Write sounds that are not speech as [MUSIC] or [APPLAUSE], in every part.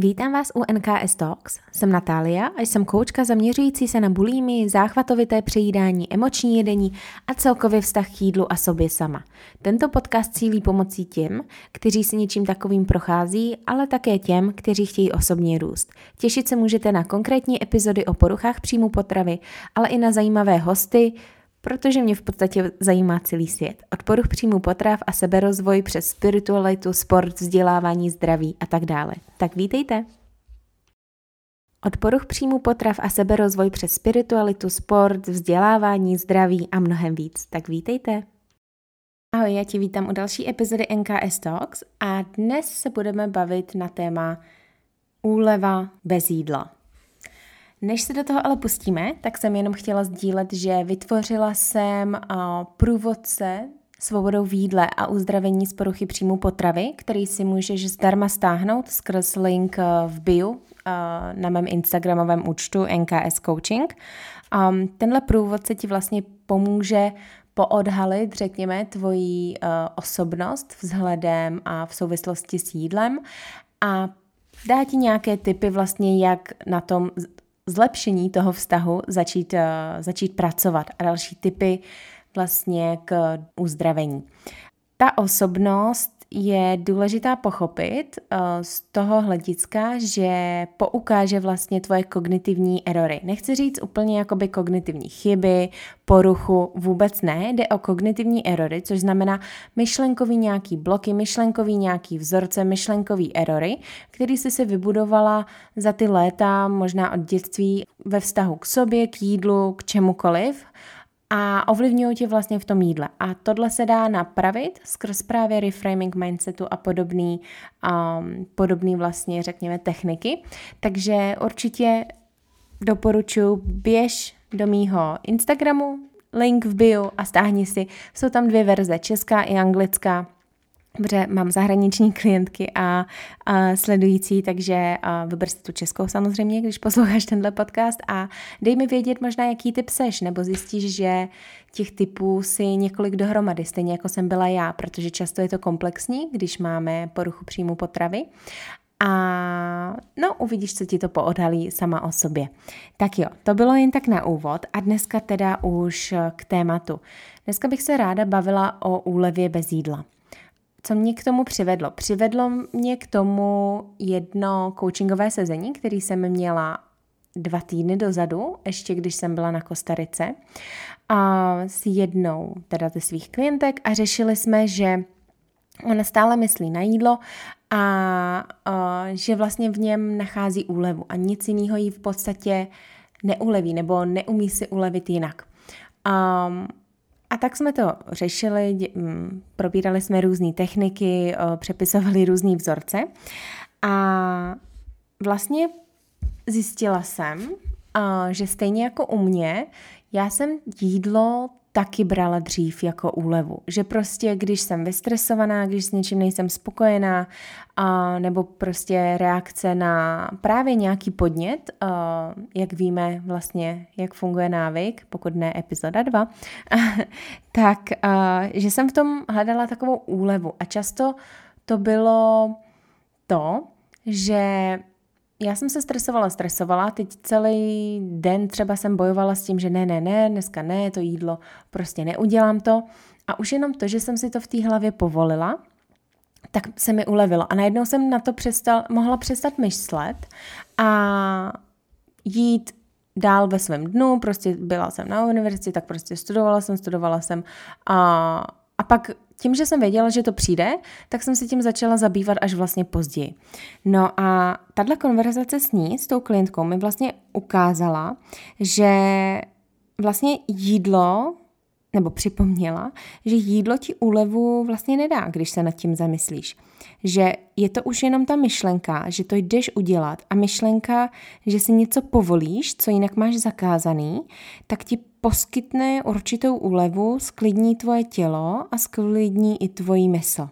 Vítám vás u NKS Talks. Jsem Natália a jsem koučka zaměřující se na bulími, záchvatovité přejídání, emoční jedení a celkově vztah k jídlu a sobě sama. Tento podcast cílí pomocí těm, kteří si něčím takovým prochází, ale také těm, kteří chtějí osobně růst. Těšit se můžete na konkrétní epizody o poruchách příjmu potravy, ale i na zajímavé hosty, protože mě v podstatě zajímá celý svět. Od poruch příjmu potrav a seberozvoj přes spiritualitu, sport, vzdělávání, zdraví a tak dále. Tak vítejte! Od poruch příjmu potrav a seberozvoj přes spiritualitu, sport, vzdělávání, zdraví a mnohem víc. Tak vítejte! Ahoj, já tě vítám u další epizody NKS Talks a dnes se budeme bavit na téma úleva bez jídla. Než se do toho ale pustíme, tak jsem jenom chtěla sdílet, že vytvořila jsem průvodce svobodou v jídle a uzdravení z poruchy příjmu potravy, který si můžeš zdarma stáhnout skrz link v bio na mém instagramovém účtu NKS Coaching. Tenhle průvodce ti vlastně pomůže poodhalit, řekněme, tvoji osobnost vzhledem a v souvislosti s jídlem a dá ti nějaké typy vlastně, jak na tom zlepšení toho vztahu začít, uh, začít pracovat a další typy vlastně k uzdravení. Ta osobnost je důležitá pochopit uh, z toho hlediska, že poukáže vlastně tvoje kognitivní erory. Nechci říct úplně jakoby kognitivní chyby, poruchu, vůbec ne, jde o kognitivní erory, což znamená myšlenkový nějaký bloky, myšlenkový nějaký vzorce, myšlenkový erory, který jsi si vybudovala za ty léta, možná od dětství ve vztahu k sobě, k jídlu, k čemukoliv a ovlivňují tě vlastně v tom jídle. A tohle se dá napravit skrz právě reframing mindsetu a podobný, um, podobný vlastně, řekněme, techniky. Takže určitě doporučuji běž do mýho Instagramu, link v bio a stáhni si. Jsou tam dvě verze, česká i anglická protože mám zahraniční klientky a, a sledující, takže vyber si tu českou samozřejmě, když posloucháš tenhle podcast a dej mi vědět možná, jaký typ seš, nebo zjistíš, že těch typů si několik dohromady, stejně jako jsem byla já, protože často je to komplexní, když máme poruchu příjmu potravy. A no, uvidíš, co ti to poodhalí sama o sobě. Tak jo, to bylo jen tak na úvod a dneska teda už k tématu. Dneska bych se ráda bavila o úlevě bez jídla co mě k tomu přivedlo? Přivedlo mě k tomu jedno coachingové sezení, který jsem měla dva týdny dozadu, ještě když jsem byla na Kostarice, a s jednou teda ze svých klientek a řešili jsme, že ona stále myslí na jídlo a, a že vlastně v něm nachází úlevu a nic jiného jí v podstatě neuleví nebo neumí si ulevit jinak. Um, a tak jsme to řešili, mm, probírali jsme různé techniky, přepisovali různé vzorce. A vlastně zjistila jsem, že stejně jako u mě, já jsem jídlo taky brala dřív jako úlevu. Že prostě, když jsem vystresovaná, když s něčím nejsem spokojená, a, nebo prostě reakce na právě nějaký podnět, a, jak víme vlastně, jak funguje návyk, pokud ne epizoda 2, [LAUGHS] tak a, že jsem v tom hledala takovou úlevu. A často to bylo to, že já jsem se stresovala, stresovala, teď celý den třeba jsem bojovala s tím, že ne, ne, ne, dneska ne, to jídlo, prostě neudělám to. A už jenom to, že jsem si to v té hlavě povolila, tak se mi ulevilo. A najednou jsem na to přestal, mohla přestat myslet a jít dál ve svém dnu, prostě byla jsem na univerzitě, tak prostě studovala jsem, studovala jsem a, a pak tím, že jsem věděla, že to přijde, tak jsem se tím začala zabývat až vlastně později. No a tahle konverzace s ní, s tou klientkou, mi vlastně ukázala, že vlastně jídlo nebo připomněla, že jídlo ti úlevu vlastně nedá, když se nad tím zamyslíš. Že je to už jenom ta myšlenka, že to jdeš udělat a myšlenka, že si něco povolíš, co jinak máš zakázaný, tak ti poskytne určitou úlevu, sklidní tvoje tělo a sklidní i tvojí mysl.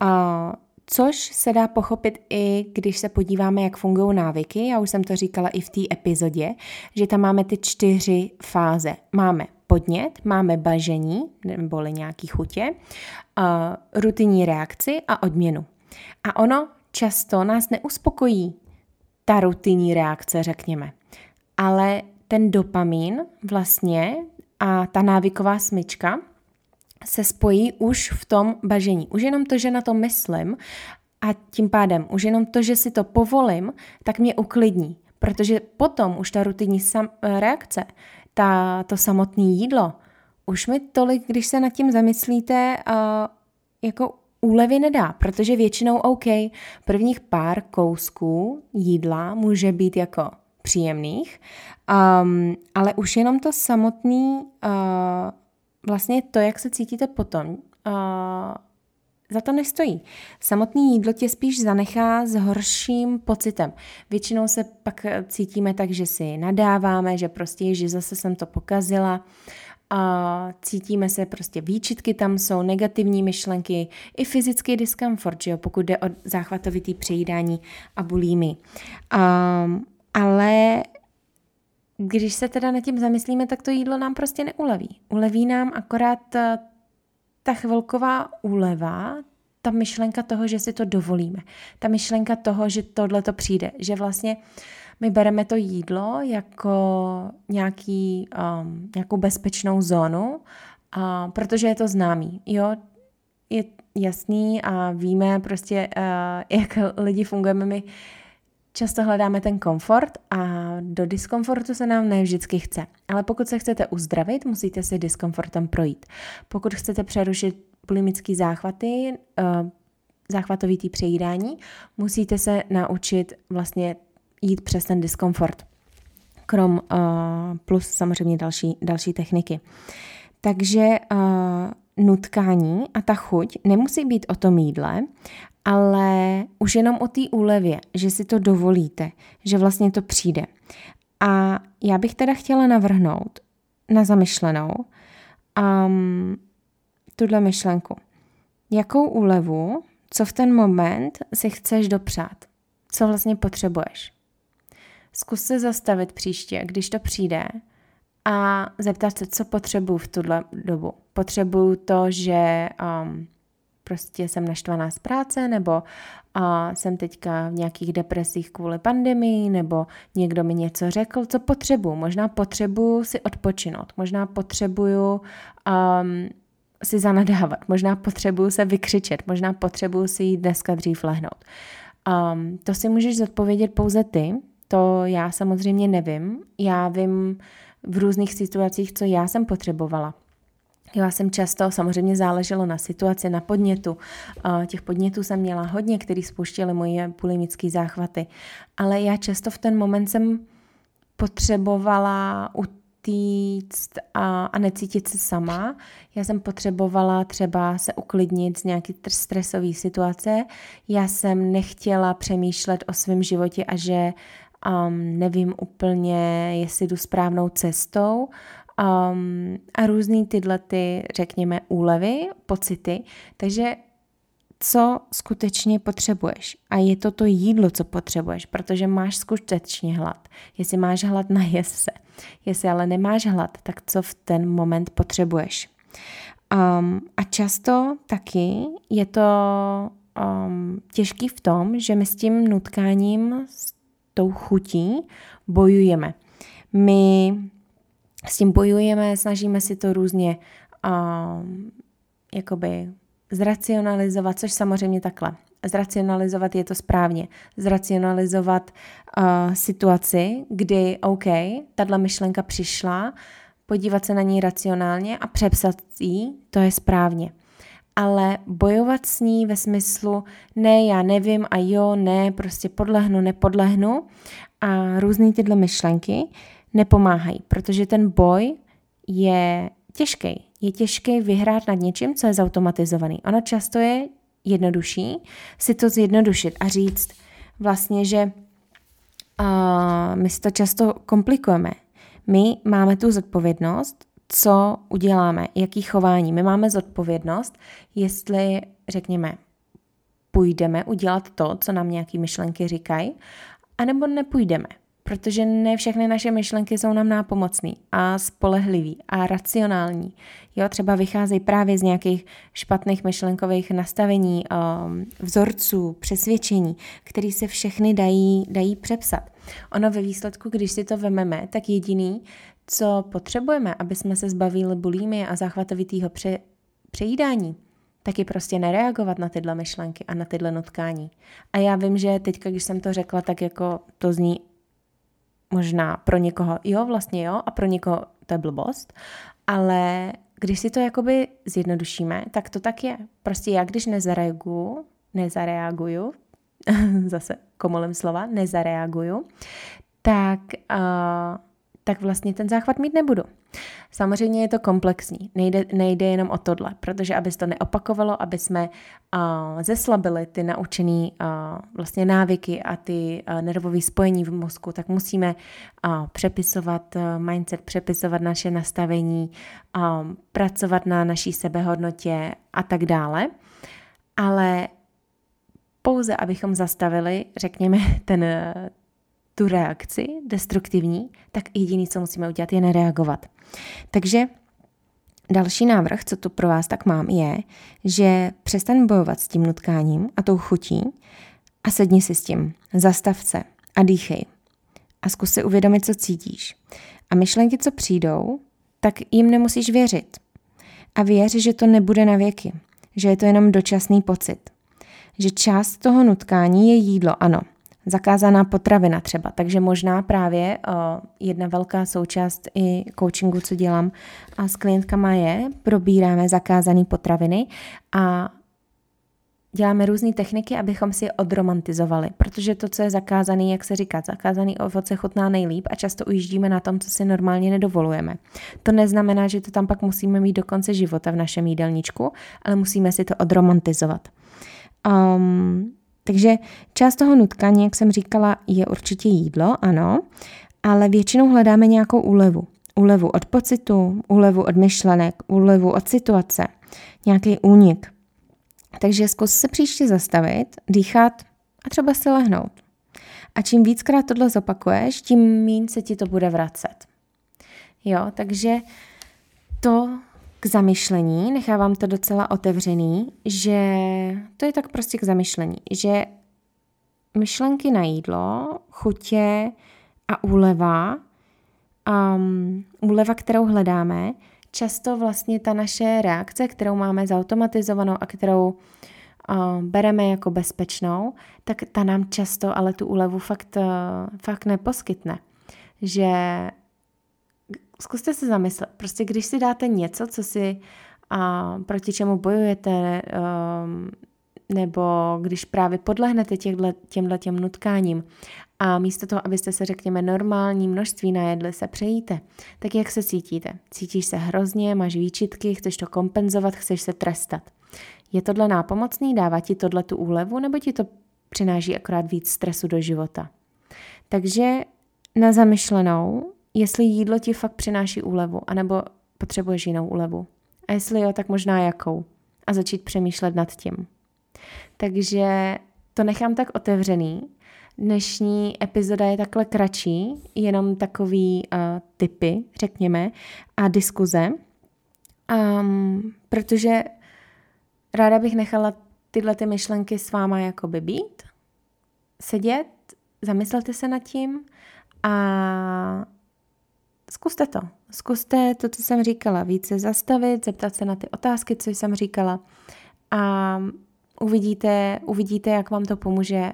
A Což se dá pochopit i když se podíváme, jak fungují návyky. Já už jsem to říkala i v té epizodě, že tam máme ty čtyři fáze. Máme podnět, máme bažení, neboli nějaký chutě, rutinní reakci a odměnu. A ono často nás neuspokojí ta rutinní reakce, řekněme. Ale ten dopamin vlastně a ta návyková smyčka se spojí už v tom bažení. Už jenom to, že na to myslím a tím pádem už jenom to, že si to povolím, tak mě uklidní. Protože potom už ta rutinní sam- reakce, ta, to samotné jídlo, už mi tolik, když se nad tím zamyslíte, uh, jako úlevy nedá, protože většinou OK, prvních pár kousků jídla může být jako příjemných, um, ale už jenom to samotný, uh, vlastně to, jak se cítíte potom, uh, za to nestojí. Samotný jídlo tě spíš zanechá s horším pocitem. Většinou se pak cítíme tak, že si nadáváme, že prostě, že zase jsem to pokazila a cítíme se prostě výčitky tam jsou, negativní myšlenky, i fyzický diskomfort, že jo, pokud jde o záchvatovitý přejídání a bulími. Um, ale když se teda nad tím zamyslíme, tak to jídlo nám prostě neuleví. Uleví nám akorát eh, ta chvilková úleva, ta myšlenka toho, že si to dovolíme. Ta myšlenka toho, že tohle to přijde. Že vlastně my bereme to jídlo jako nějaký, um, nějakou bezpečnou zónu, uh, protože je to známý. Jo, je jasný a víme prostě, uh, jak lidi fungujeme. My často hledáme ten komfort a do diskomfortu se nám ne vždycky chce. Ale pokud se chcete uzdravit, musíte si diskomfortem projít. Pokud chcete přerušit bulimické záchvaty, uh, záchvatovitý přejídání, musíte se naučit vlastně jít přes ten diskomfort. Krom uh, plus samozřejmě další, další techniky. Takže uh, nutkání a ta chuť nemusí být o tom jídle, ale už jenom o té úlevě, že si to dovolíte, že vlastně to přijde. A já bych teda chtěla navrhnout na zamyšlenou um, tuhle myšlenku. Jakou úlevu, co v ten moment si chceš dopřát? Co vlastně potřebuješ? Zkus se zastavit příště, když to přijde a zeptat se, co potřebuju v tuhle dobu. Potřebuju to, že um, prostě jsem naštvaná z práce, nebo a jsem teďka v nějakých depresích kvůli pandemii, nebo někdo mi něco řekl, co potřebuju. Možná potřebuju si odpočinout, možná potřebuju um, si zanadávat, možná potřebuju se vykřičet, možná potřebuju si jít dneska dřív lehnout. Um, to si můžeš zodpovědět pouze ty, to já samozřejmě nevím. Já vím v různých situacích, co já jsem potřebovala. Já jsem často, samozřejmě záleželo na situaci, na podnětu. Těch podnětů jsem měla hodně, který spouštěly moje bulimické záchvaty. Ale já často v ten moment jsem potřebovala utíct a, a necítit se sama. Já jsem potřebovala třeba se uklidnit z nějaké stresové situace. Já jsem nechtěla přemýšlet o svém životě a že um, nevím úplně, jestli jdu správnou cestou um, a různý tyhle ty, řekněme, úlevy, pocity. Takže co skutečně potřebuješ. A je to to jídlo, co potřebuješ, protože máš skutečně hlad. Jestli máš hlad, najes se. Jestli ale nemáš hlad, tak co v ten moment potřebuješ. Um, a často taky je to um, těžký v tom, že my s tím nutkáním, s tou chutí bojujeme. My s tím bojujeme, snažíme si to různě uh, jakoby zracionalizovat, což samozřejmě takhle. Zracionalizovat je to správně. Zracionalizovat uh, situaci, kdy OK, tahle myšlenka přišla, podívat se na ní racionálně a přepsat ji, to je správně. Ale bojovat s ní ve smyslu ne, já nevím a jo, ne, prostě podlehnu, nepodlehnu a různé tyhle myšlenky nepomáhají, protože ten boj je těžký. Je těžký vyhrát nad něčím, co je zautomatizovaný. Ono často je jednodušší si to zjednodušit a říct vlastně, že uh, my si to často komplikujeme. My máme tu zodpovědnost, co uděláme, jaký chování. My máme zodpovědnost, jestli, řekněme, půjdeme udělat to, co nám nějaké myšlenky říkají, anebo nepůjdeme. Protože ne všechny naše myšlenky jsou nám nápomocné a spolehlivý a racionální. Jo, třeba vycházejí právě z nějakých špatných myšlenkových nastavení, um, vzorců, přesvědčení, které se všechny dají, dají přepsat. Ono ve výsledku, když si to vememe, tak jediný, co potřebujeme, aby jsme se zbavili bulímy a záchvatovitého pře- přejídání, taky prostě nereagovat na tyhle myšlenky a na tyhle nutkání. A já vím, že teďka, když jsem to řekla, tak jako to zní možná pro někoho, jo, vlastně jo, a pro někoho to je blbost, ale když si to jakoby zjednodušíme, tak to tak je. Prostě já, když nezareaguju, nezareaguju, [LAUGHS] zase komolem slova, nezareaguju, tak uh, tak vlastně ten záchvat mít nebudu. Samozřejmě je to komplexní, nejde, nejde jenom o tohle, protože aby se to neopakovalo, aby jsme uh, zeslabili ty naučené uh, vlastně návyky a ty uh, nervové spojení v mozku, tak musíme uh, přepisovat uh, mindset, přepisovat naše nastavení, um, pracovat na naší sebehodnotě a tak dále. Ale pouze abychom zastavili, řekněme, ten, tu reakci destruktivní, tak jediný, co musíme udělat, je nereagovat. Takže další návrh, co tu pro vás tak mám, je, že přestaň bojovat s tím nutkáním a tou chutí a sedni si s tím. Zastav se a dýchej. A zkus si uvědomit, co cítíš. A myšlenky, co přijdou, tak jim nemusíš věřit. A věř, že to nebude na věky. Že je to jenom dočasný pocit. Že část toho nutkání je jídlo, ano – zakázaná potravina třeba. Takže možná právě uh, jedna velká součást i coachingu, co dělám a s klientkama je, probíráme zakázané potraviny a děláme různé techniky, abychom si je odromantizovali, protože to, co je zakázaný, jak se říká, zakázaný ovoce chutná nejlíp a často ujíždíme na tom, co si normálně nedovolujeme. To neznamená, že to tam pak musíme mít do konce života v našem jídelníčku, ale musíme si to odromantizovat. Um, takže část toho nutkání, jak jsem říkala, je určitě jídlo, ano, ale většinou hledáme nějakou úlevu. Úlevu od pocitu, úlevu od myšlenek, úlevu od situace, nějaký únik. Takže zkus se příště zastavit, dýchat a třeba si lehnout. A čím víckrát tohle zopakuješ, tím méně se ti to bude vracet. Jo, takže to k zamyšlení, nechávám to docela otevřený, že to je tak prostě k zamyšlení, že myšlenky na jídlo, chutě a úleva, um, úleva, kterou hledáme, často vlastně ta naše reakce, kterou máme zautomatizovanou a kterou bereme jako bezpečnou, tak ta nám často ale tu úlevu fakt, fakt neposkytne. Že zkuste se zamyslet. Prostě když si dáte něco, co si a proti čemu bojujete, um, nebo když právě podlehnete těmhle těm nutkáním a místo toho, abyste se, řekněme, normální množství najedli, se přejíte, tak jak se cítíte? Cítíš se hrozně, máš výčitky, chceš to kompenzovat, chceš se trestat. Je tohle nápomocný? Dává ti tohle tu úlevu, nebo ti to přináší akorát víc stresu do života? Takže na zamyšlenou, jestli jídlo ti fakt přináší úlevu, anebo potřebuješ jinou úlevu. A jestli jo, tak možná jakou. A začít přemýšlet nad tím. Takže to nechám tak otevřený. Dnešní epizoda je takhle kratší, jenom takový uh, typy, řekněme, a diskuze. Um, protože ráda bych nechala tyhle ty myšlenky s váma jakoby být, sedět, zamyslete se nad tím a zkuste to. Zkuste to, co jsem říkala, více zastavit, zeptat se na ty otázky, co jsem říkala a uvidíte, uvidíte jak vám to pomůže.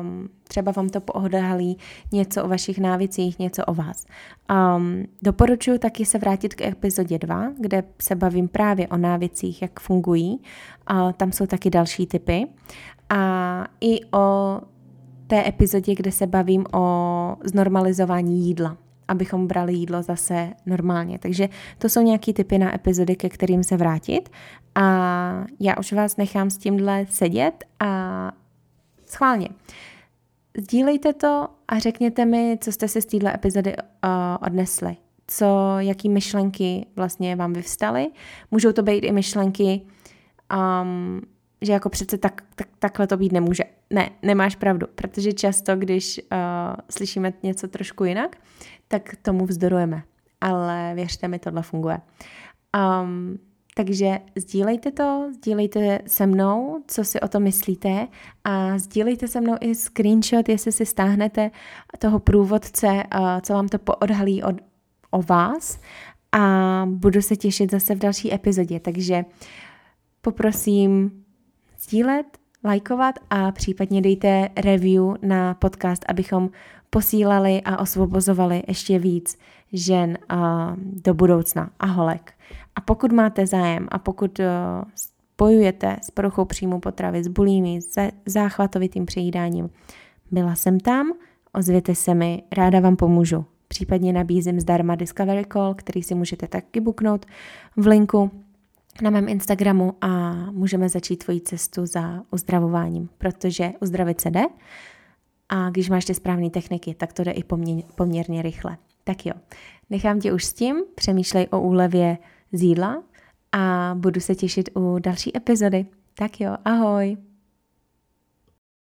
Um, třeba vám to poodhalí něco o vašich návicích, něco o vás. Um, doporučuji taky se vrátit k epizodě 2, kde se bavím právě o návicích, jak fungují. Uh, tam jsou taky další typy. A i o té epizodě, kde se bavím o znormalizování jídla abychom brali jídlo zase normálně. Takže to jsou nějaký typy na epizody, ke kterým se vrátit. A já už vás nechám s tímhle sedět a schválně. Sdílejte to a řekněte mi, co jste si z téhle epizody uh, odnesli. Co, jaký myšlenky vlastně vám vyvstaly. Můžou to být i myšlenky, um, že jako přece tak, tak, takhle to být nemůže. Ne, nemáš pravdu, protože často, když uh, slyšíme něco trošku jinak, tak tomu vzdorujeme. Ale věřte mi, tohle funguje. Um, takže sdílejte to, sdílejte se mnou, co si o tom myslíte a sdílejte se mnou i screenshot, jestli si stáhnete toho průvodce, co vám to poodhalí od, o vás a budu se těšit zase v další epizodě. Takže poprosím sdílet, lajkovat a případně dejte review na podcast, abychom posílali a osvobozovali ještě víc žen do budoucna a holek. A pokud máte zájem a pokud uh, bojujete s poruchou příjmu potravy, s bulími, se záchvatovitým přejídáním, byla jsem tam, ozvěte se mi, ráda vám pomůžu. Případně nabízím zdarma Discovery Call, který si můžete taky booknout v linku na mém Instagramu a můžeme začít tvoji cestu za uzdravováním, protože uzdravit se jde a když máš ty správné techniky, tak to jde i poměrně rychle. Tak jo, nechám tě už s tím, přemýšlej o úlevě z jídla a budu se těšit u další epizody. Tak jo, ahoj!